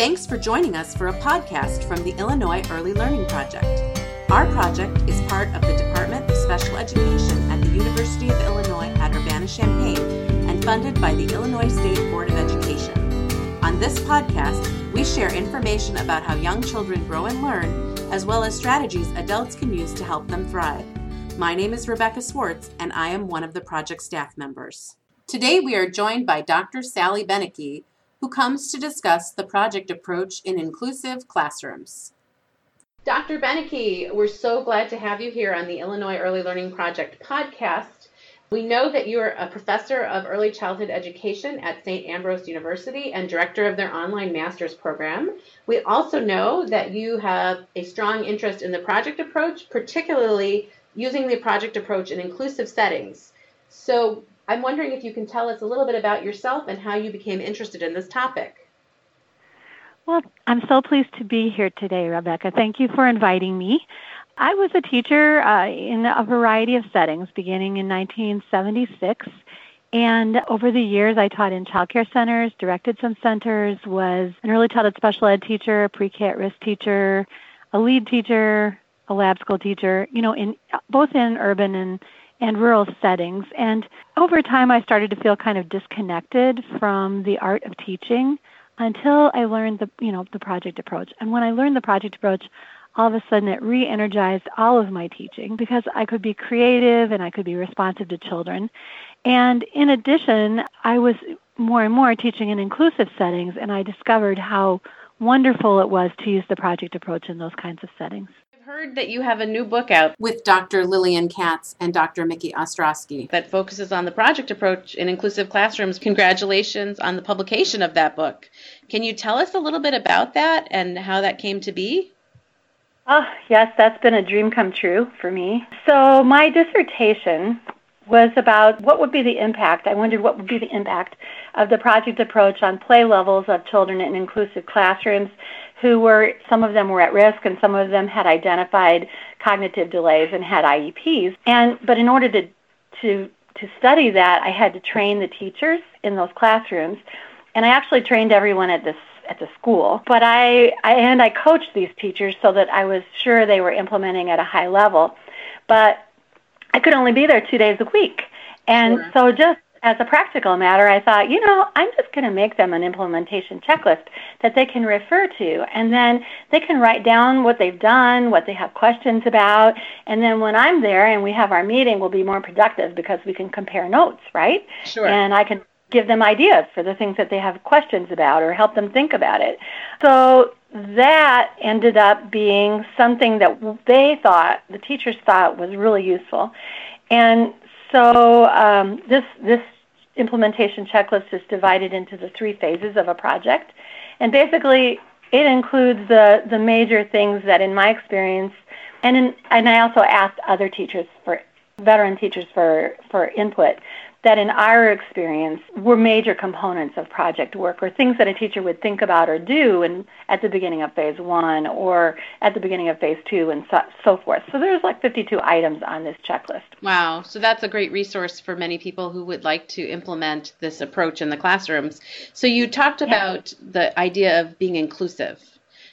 Thanks for joining us for a podcast from the Illinois Early Learning Project. Our project is part of the Department of Special Education at the University of Illinois at Urbana-Champaign and funded by the Illinois State Board of Education. On this podcast, we share information about how young children grow and learn, as well as strategies adults can use to help them thrive. My name is Rebecca Swartz, and I am one of the project staff members. Today, we are joined by Dr. Sally Beneke, who comes to discuss the project approach in inclusive classrooms. Dr. Beneke, we're so glad to have you here on the Illinois Early Learning Project podcast. We know that you're a professor of early childhood education at St. Ambrose University and director of their online master's program. We also know that you have a strong interest in the project approach, particularly using the project approach in inclusive settings. So I'm wondering if you can tell us a little bit about yourself and how you became interested in this topic. Well, I'm so pleased to be here today, Rebecca. Thank you for inviting me. I was a teacher uh, in a variety of settings beginning in 1976. And over the years, I taught in child care centers, directed some centers, was an early childhood special ed teacher, a pre-K at risk teacher, a lead teacher, a lab school teacher, you know, in both in urban and and rural settings. And over time, I started to feel kind of disconnected from the art of teaching until I learned the, you know, the project approach. And when I learned the project approach, all of a sudden it re-energized all of my teaching because I could be creative and I could be responsive to children. And in addition, I was more and more teaching in inclusive settings and I discovered how wonderful it was to use the project approach in those kinds of settings heard that you have a new book out with Dr. Lillian Katz and Dr. Mickey Ostrosky that focuses on the project approach in inclusive classrooms. Congratulations on the publication of that book. Can you tell us a little bit about that and how that came to be? Oh, yes, that's been a dream come true for me. So, my dissertation was about what would be the impact. I wondered what would be the impact of the project approach on play levels of children in inclusive classrooms who were, some of them were at risk and some of them had identified cognitive delays and had IEPs. And, but in order to, to, to study that, I had to train the teachers in those classrooms. And I actually trained everyone at this at the school. But I, I and I coached these teachers so that I was sure they were implementing at a high level. But I could only be there two days a week. And sure. so just as a practical matter, I thought, you know, I'm just going to make them an implementation checklist that they can refer to. And then they can write down what they've done, what they have questions about. And then when I'm there and we have our meeting, we'll be more productive because we can compare notes, right? Sure. And I can give them ideas for the things that they have questions about or help them think about it. So that ended up being something that they thought, the teachers thought was really useful. And so um, this this implementation checklist is divided into the three phases of a project, and basically it includes the the major things that, in my experience, and in, and I also asked other teachers for veteran teachers for for input that in our experience were major components of project work or things that a teacher would think about or do in, at the beginning of phase one or at the beginning of phase two and so, so forth. So there's like 52 items on this checklist. Wow. So that's a great resource for many people who would like to implement this approach in the classrooms. So you talked about yeah. the idea of being inclusive.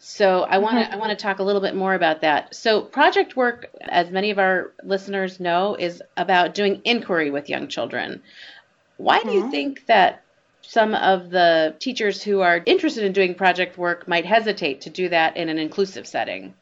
So I want to mm-hmm. I want to talk a little bit more about that. So project work, as many of our listeners know, is about doing inquiry with young children. Why mm-hmm. do you think that some of the teachers who are interested in doing project work might hesitate to do that in an inclusive setting?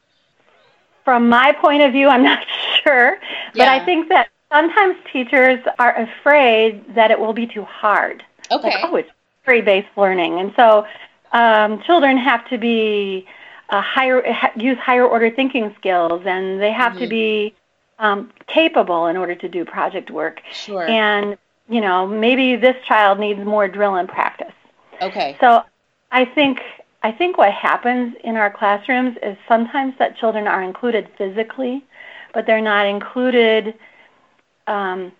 From my point of view, I'm not sure, yeah. but I think that sometimes teachers are afraid that it will be too hard. Okay. Like, oh, it's free-based learning, and so um, children have to be uh, higher, use higher order thinking skills, and they have mm-hmm. to be um, capable in order to do project work. Sure. And you know, maybe this child needs more drill and practice. Okay. So, I think I think what happens in our classrooms is sometimes that children are included physically, but they're not included um,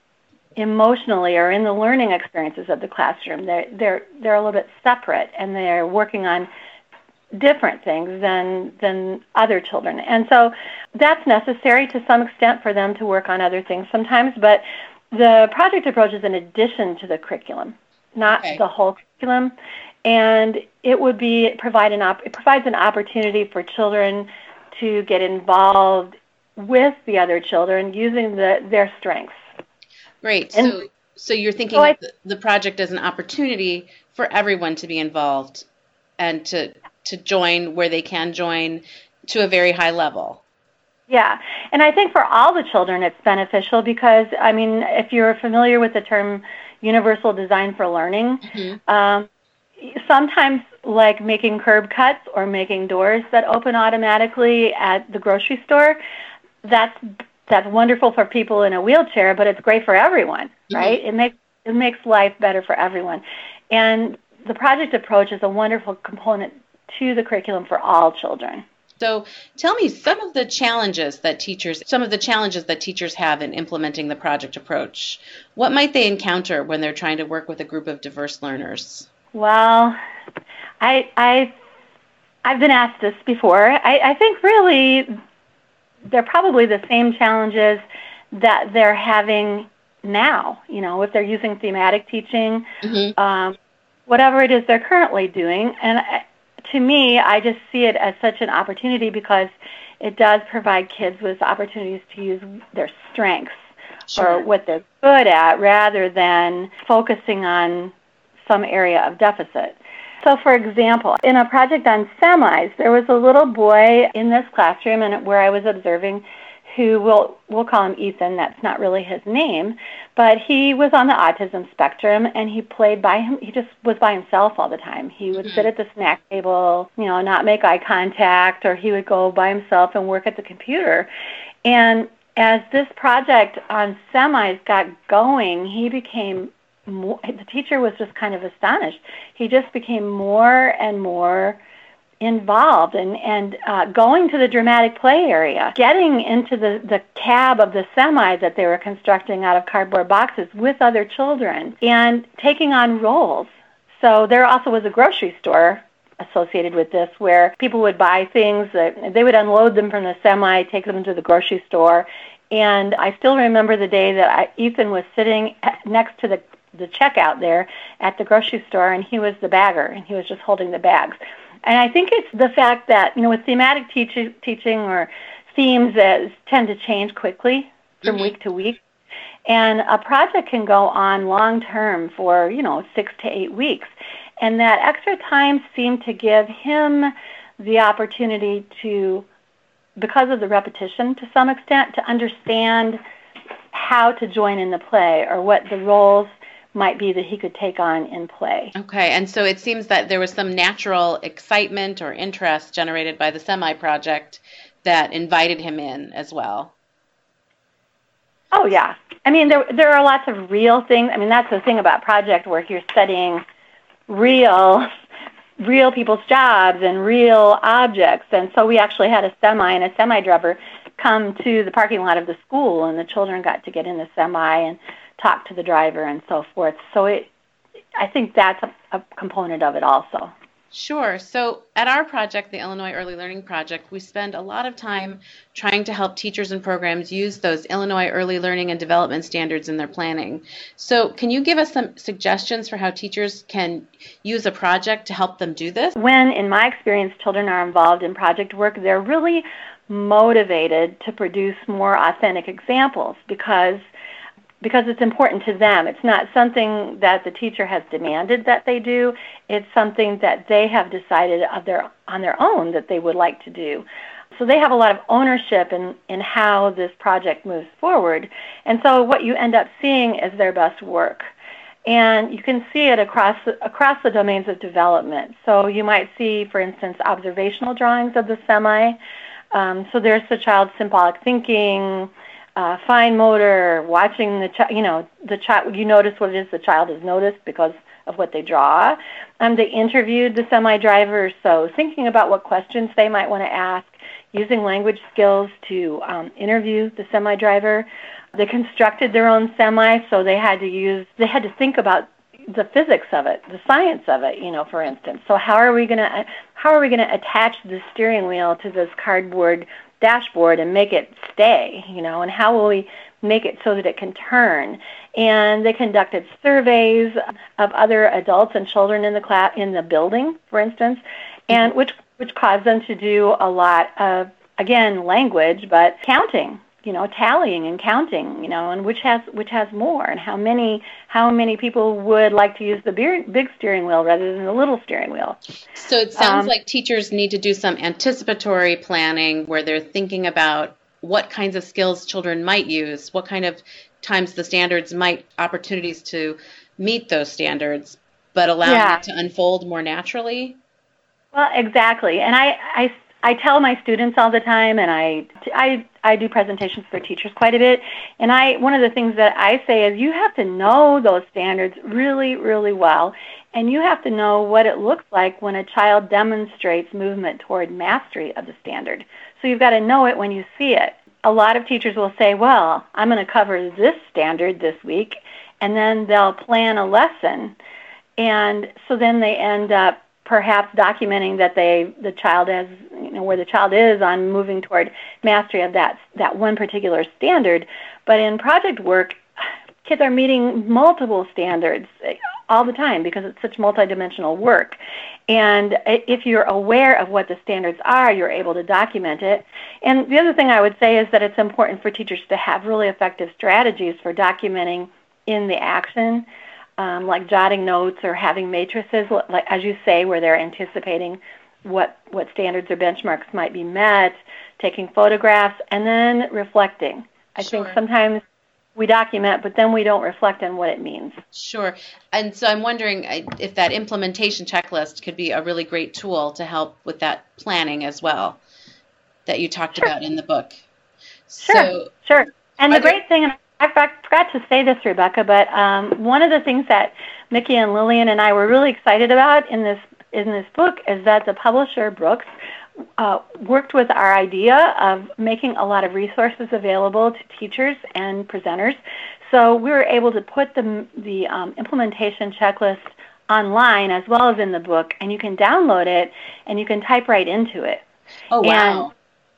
emotionally or in the learning experiences of the classroom. They're they're they're a little bit separate and they're working on different things than than other children. And so that's necessary to some extent for them to work on other things sometimes, but the project approach is an addition to the curriculum, not okay. the whole curriculum. and it would be provide an op- it provides an opportunity for children to get involved with the other children using the, their strengths. Great. And, so, so you're thinking so I, the, project as an opportunity for everyone to be involved and to to join where they can join to a very high level. Yeah, and I think for all the children it's beneficial because I mean, if you're familiar with the term universal design for learning, mm-hmm. um, sometimes like making curb cuts or making doors that open automatically at the grocery store, that's that's wonderful for people in a wheelchair, but it's great for everyone, mm-hmm. right? It makes it makes life better for everyone. And the project approach is a wonderful component to the curriculum for all children. So tell me some of the challenges that teachers some of the challenges that teachers have in implementing the project approach. What might they encounter when they're trying to work with a group of diverse learners? Well, I I I've been asked this before. I, I think really they're probably the same challenges that they're having now. You know, if they're using thematic teaching, mm-hmm. um, whatever it is they're currently doing, and to me, I just see it as such an opportunity because it does provide kids with opportunities to use their strengths sure. or what they're good at rather than focusing on some area of deficit. So, for example, in a project on semis, there was a little boy in this classroom and where I was observing who we'll we'll call him Ethan. That's not really his name, but he was on the autism spectrum, and he played by him. He just was by himself all the time. He would sit mm-hmm. at the snack table, you know, not make eye contact, or he would go by himself and work at the computer. And as this project on semis got going, he became more, the teacher was just kind of astonished. He just became more and more involved and and uh, going to the dramatic play area, getting into the the cab of the semi that they were constructing out of cardboard boxes with other children, and taking on roles. So there also was a grocery store associated with this where people would buy things that they would unload them from the semi, take them to the grocery store. And I still remember the day that I, Ethan was sitting next to the the checkout there at the grocery store, and he was the bagger, and he was just holding the bags. And I think it's the fact that you know with thematic teach- teaching or themes that tend to change quickly from week to week, and a project can go on long term for you know six to eight weeks, and that extra time seemed to give him the opportunity to because of the repetition to some extent to understand how to join in the play or what the roles might be that he could take on in play. Okay, and so it seems that there was some natural excitement or interest generated by the semi project that invited him in as well. Oh yeah. I mean there there are lots of real things. I mean that's the thing about project work. You're studying real real people's jobs and real objects. And so we actually had a semi and a semi driver come to the parking lot of the school and the children got to get in the semi and talk to the driver and so forth. So it, I think that's a, a component of it also. Sure. So at our project, the Illinois Early Learning Project, we spend a lot of time trying to help teachers and programs use those Illinois Early Learning and Development Standards in their planning. So can you give us some suggestions for how teachers can use a project to help them do this? When, in my experience, children are involved in project work, they're really motivated to produce more authentic examples because because it's important to them. It's not something that the teacher has demanded that they do. It's something that they have decided of their on their own that they would like to do. So they have a lot of ownership in, in how this project moves forward. And so what you end up seeing is their best work. And you can see it across across the domains of development. So you might see, for instance, observational drawings of the semi. Um, so there's the child's symbolic thinking, uh, fine motor, watching the child, you know, the child, you notice what it is the child has noticed because of what they draw. Um, they interviewed the semi-drivers, so thinking about what questions they might want to ask, using language skills to um, interview the semi-driver. They constructed their own semi, so they had to use, they had to think about the physics of it, the science of it, you know, for instance. So how are we going to how are we going to attach the steering wheel to this cardboard dashboard and make it stay, you know, and how will we make it so that it can turn. And they conducted surveys of other adults and children in the class in the building, for instance, and mm-hmm. which which caused them to do a lot of again language, but counting you know tallying and counting you know and which has which has more and how many how many people would like to use the big steering wheel rather than the little steering wheel. So it sounds um, like teachers need to do some anticipatory planning where they're thinking about what kinds of skills children might use what kind of times the standards might opportunities to meet those standards but allowing yeah. it to unfold more naturally? Well exactly. And i i I tell my students all the time, and I, I, I do presentations for teachers quite a bit. And I, one of the things that I say is you have to know those standards really, really well, and you have to know what it looks like when a child demonstrates movement toward mastery of the standard. So you've got to know it when you see it. A lot of teachers will say, well, I'm going to cover this standard this week, and then they'll plan a lesson. And so then they end up perhaps documenting that they the child has where the child is on moving toward mastery of that that one particular standard. But in project work kids are meeting multiple standards all the time because it's such multidimensional work. And if you're aware of what the standards are you're able to document it. And the other thing i would say is that it's important for teachers to have really effective strategies for documenting in the action um, like jotting notes or having matrices, like as you say, where they're anticipating what what standards or benchmarks might be met, taking photographs, and then reflecting. I sure. think sometimes we document, but then we don't reflect on what it means. Sure. And so I'm wondering if that implementation checklist could be a really great tool to help with that planning as well that you talked sure. about in the book. Sure. So, sure. And the great thing, and I forgot to say this, Rebecca, but um, one of the things that Mickey and Lillian and I were really excited about in this in this book is that the publisher Brookes uh, worked with our idea of making a lot of resources available to teachers and presenters. So we were able to put the the um, implementation checklist online as well as in the book, and you can download it and you can type right into it. Oh wow!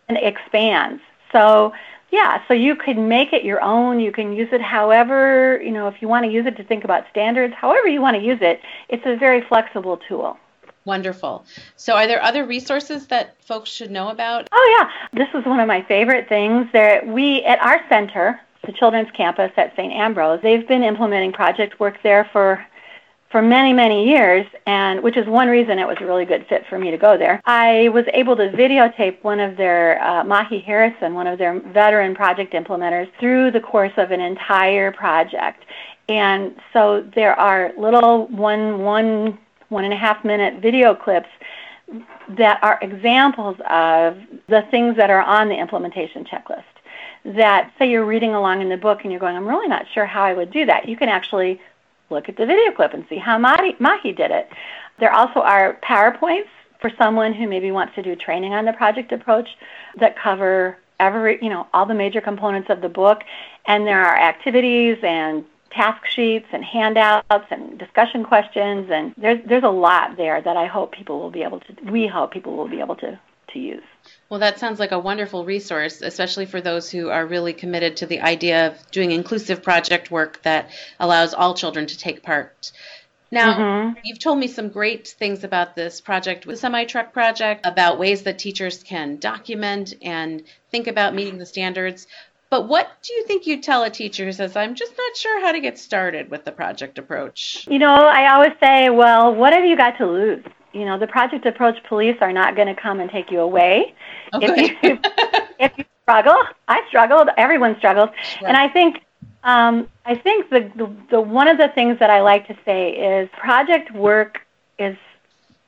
And, and it expands. So yeah, so you can make it your own. You can use it however, you know, if you want to use it to think about standards, however you want to use it, it's a very flexible tool. Wonderful. So, are there other resources that folks should know about? Oh, yeah. This is one of my favorite things. There, we, at our center, the Children's Campus at St. Ambrose, they've been implementing project work there for for many, many years, and which is one reason it was a really good fit for me to go there. I was able to videotape one of their, uh, Mahi Harrison, one of their veteran project implementers, through the course of an entire project. And so there are little one, one, one and a half minute video clips that are examples of the things that are on the implementation checklist. That, say you're reading along in the book and you're going, I'm really not sure how I would do that. You can actually look at the video clip and see how Mahi, did it. There also are PowerPoints for someone who maybe wants to do training on the project approach that cover every, you know, all the major components of the book. And there are activities and task sheets and handouts and discussion questions and there's there's a lot there that I hope people will be able to we hope people will be able to to use. Well, that sounds like a wonderful resource, especially for those who are really committed to the idea of doing inclusive project work that allows all children to take part. Now, mm-hmm. you've told me some great things about this project, the semi truck project, about ways that teachers can document and think about meeting the standards. But what do you think you'd tell a teacher who says, I'm just not sure how to get started with the project approach? You know, I always say, well, what have you got to lose? you know, the project approach police are not going to come and take you away. Okay. If you, if you struggle, I struggled. Everyone struggles, and I think um, I think the, the the one of the things that I like to say is project work is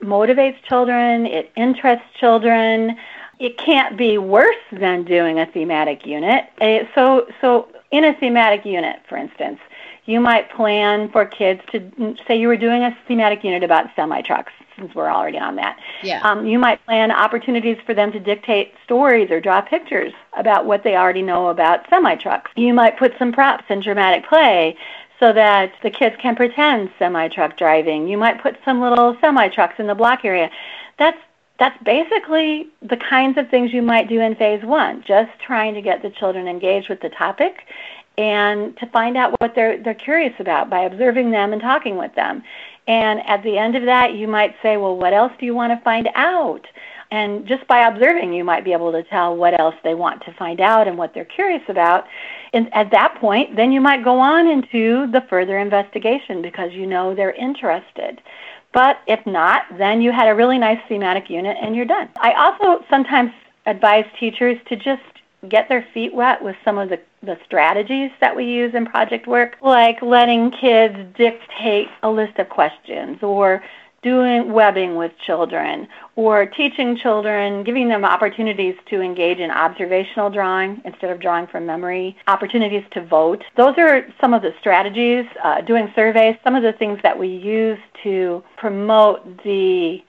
motivates children. It interests children. It can't be worse than doing a thematic unit. So so in a thematic unit, for instance, you might plan for kids to say you were doing a thematic unit about semi trucks since we're already on that. Yeah. Um, you might plan opportunities for them to dictate stories or draw pictures about what they already know about semi trucks. You might put some props in dramatic play so that the kids can pretend semi truck driving. You might put some little semi trucks in the block area. That's that's basically the kinds of things you might do in phase one, just trying to get the children engaged with the topic and to find out what they're they're curious about by observing them and talking with them. And at the end of that, you might say, "Well, what else do you want to find out?" And just by observing, you might be able to tell what else they want to find out and what they're curious about. And at that point, then you might go on into the further investigation because you know they're interested. But if not, then you had a really nice thematic unit and you're done. I also sometimes advise teachers to just get their feet wet with some of the, the strategies that we use in project work, like letting kids dictate a list of questions or doing webbing with children or teaching children, giving them opportunities to engage in observational drawing instead of drawing from memory, opportunities to vote. Those are some of the strategies, uh, doing surveys, some of the things that we use to promote the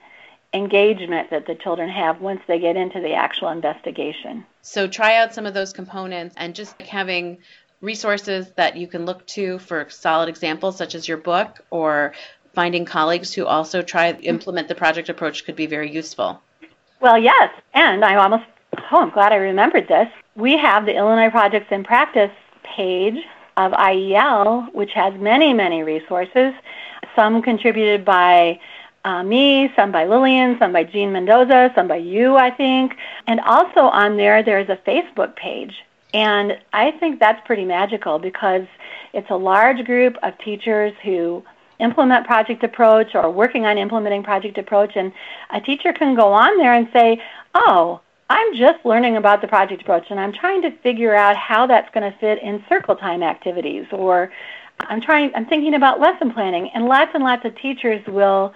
engagement that the children have once they get into the actual investigation. So try out some of those components and just having resources that you can look to for solid examples such as your book or finding colleagues who also try implement the project approach could be very useful. Well, yes, and I almost oh, I'm glad I remembered this. We have the Illinois Projects in Practice page of IEL, which has many, many resources. Some contributed by uh, me, some by Lillian, some by Jean Mendoza, some by you, I think. And also on there, there's a Facebook page. And I think that's pretty magical because it's a large group of teachers who implement project approach or working on implementing project approach and a teacher can go on there and say oh i'm just learning about the project approach and i'm trying to figure out how that's going to fit in circle time activities or i'm trying i'm thinking about lesson planning and lots and lots of teachers will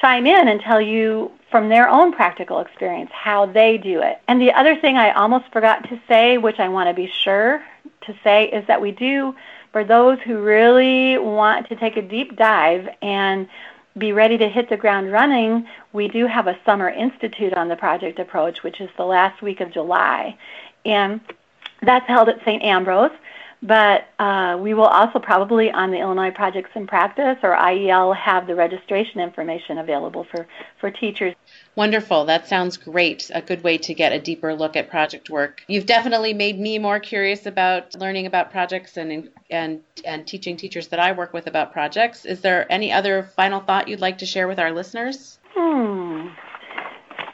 chime in and tell you from their own practical experience how they do it. And the other thing i almost forgot to say which i want to be sure to say is that we do for those who really want to take a deep dive and be ready to hit the ground running, we do have a summer institute on the project approach, which is the last week of July. And that's held at St. Ambrose. But uh, we will also probably on the Illinois Projects in Practice or IEL have the registration information available for, for teachers. Wonderful. That sounds great. A good way to get a deeper look at project work. You've definitely made me more curious about learning about projects and and and teaching teachers that I work with about projects. Is there any other final thought you'd like to share with our listeners? Hmm.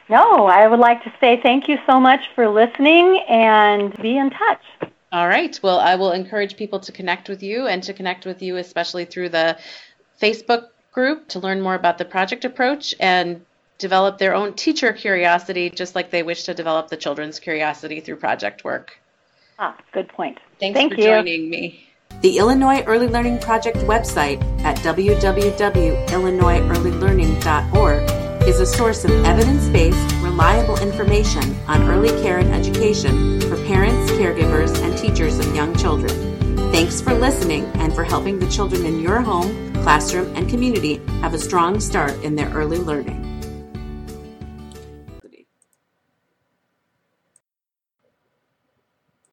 No, I would like to say thank you so much for listening and be in touch. All right. Well, I will encourage people to connect with you and to connect with you, especially through the Facebook group, to learn more about the project approach and develop their own teacher curiosity, just like they wish to develop the children's curiosity through project work. Ah, good point. Thanks Thank for you. joining me. The Illinois Early Learning Project website at www.illinoisearlylearning.org is a source of evidence based, reliable information on early care and education for parents, caregivers, and teachers of young children. Thanks for listening and for helping the children in your home, classroom, and community have a strong start in their early learning.